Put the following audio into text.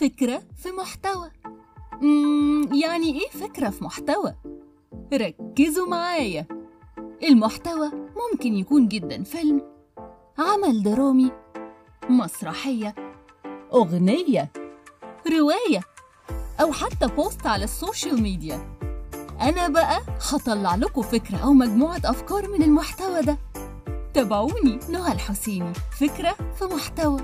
فكرة في محتوى. يعني إيه فكرة في محتوى؟ ركزوا معايا. المحتوى ممكن يكون جدا فيلم عمل درامي مسرحية أغنية رواية أو حتى بوست على ال social media. أنا بقى هطلع لكم فكرة أو مجموعة أفكار من المحتوى ده. تابعوني نهى الحسيني. فكرة في محتوى.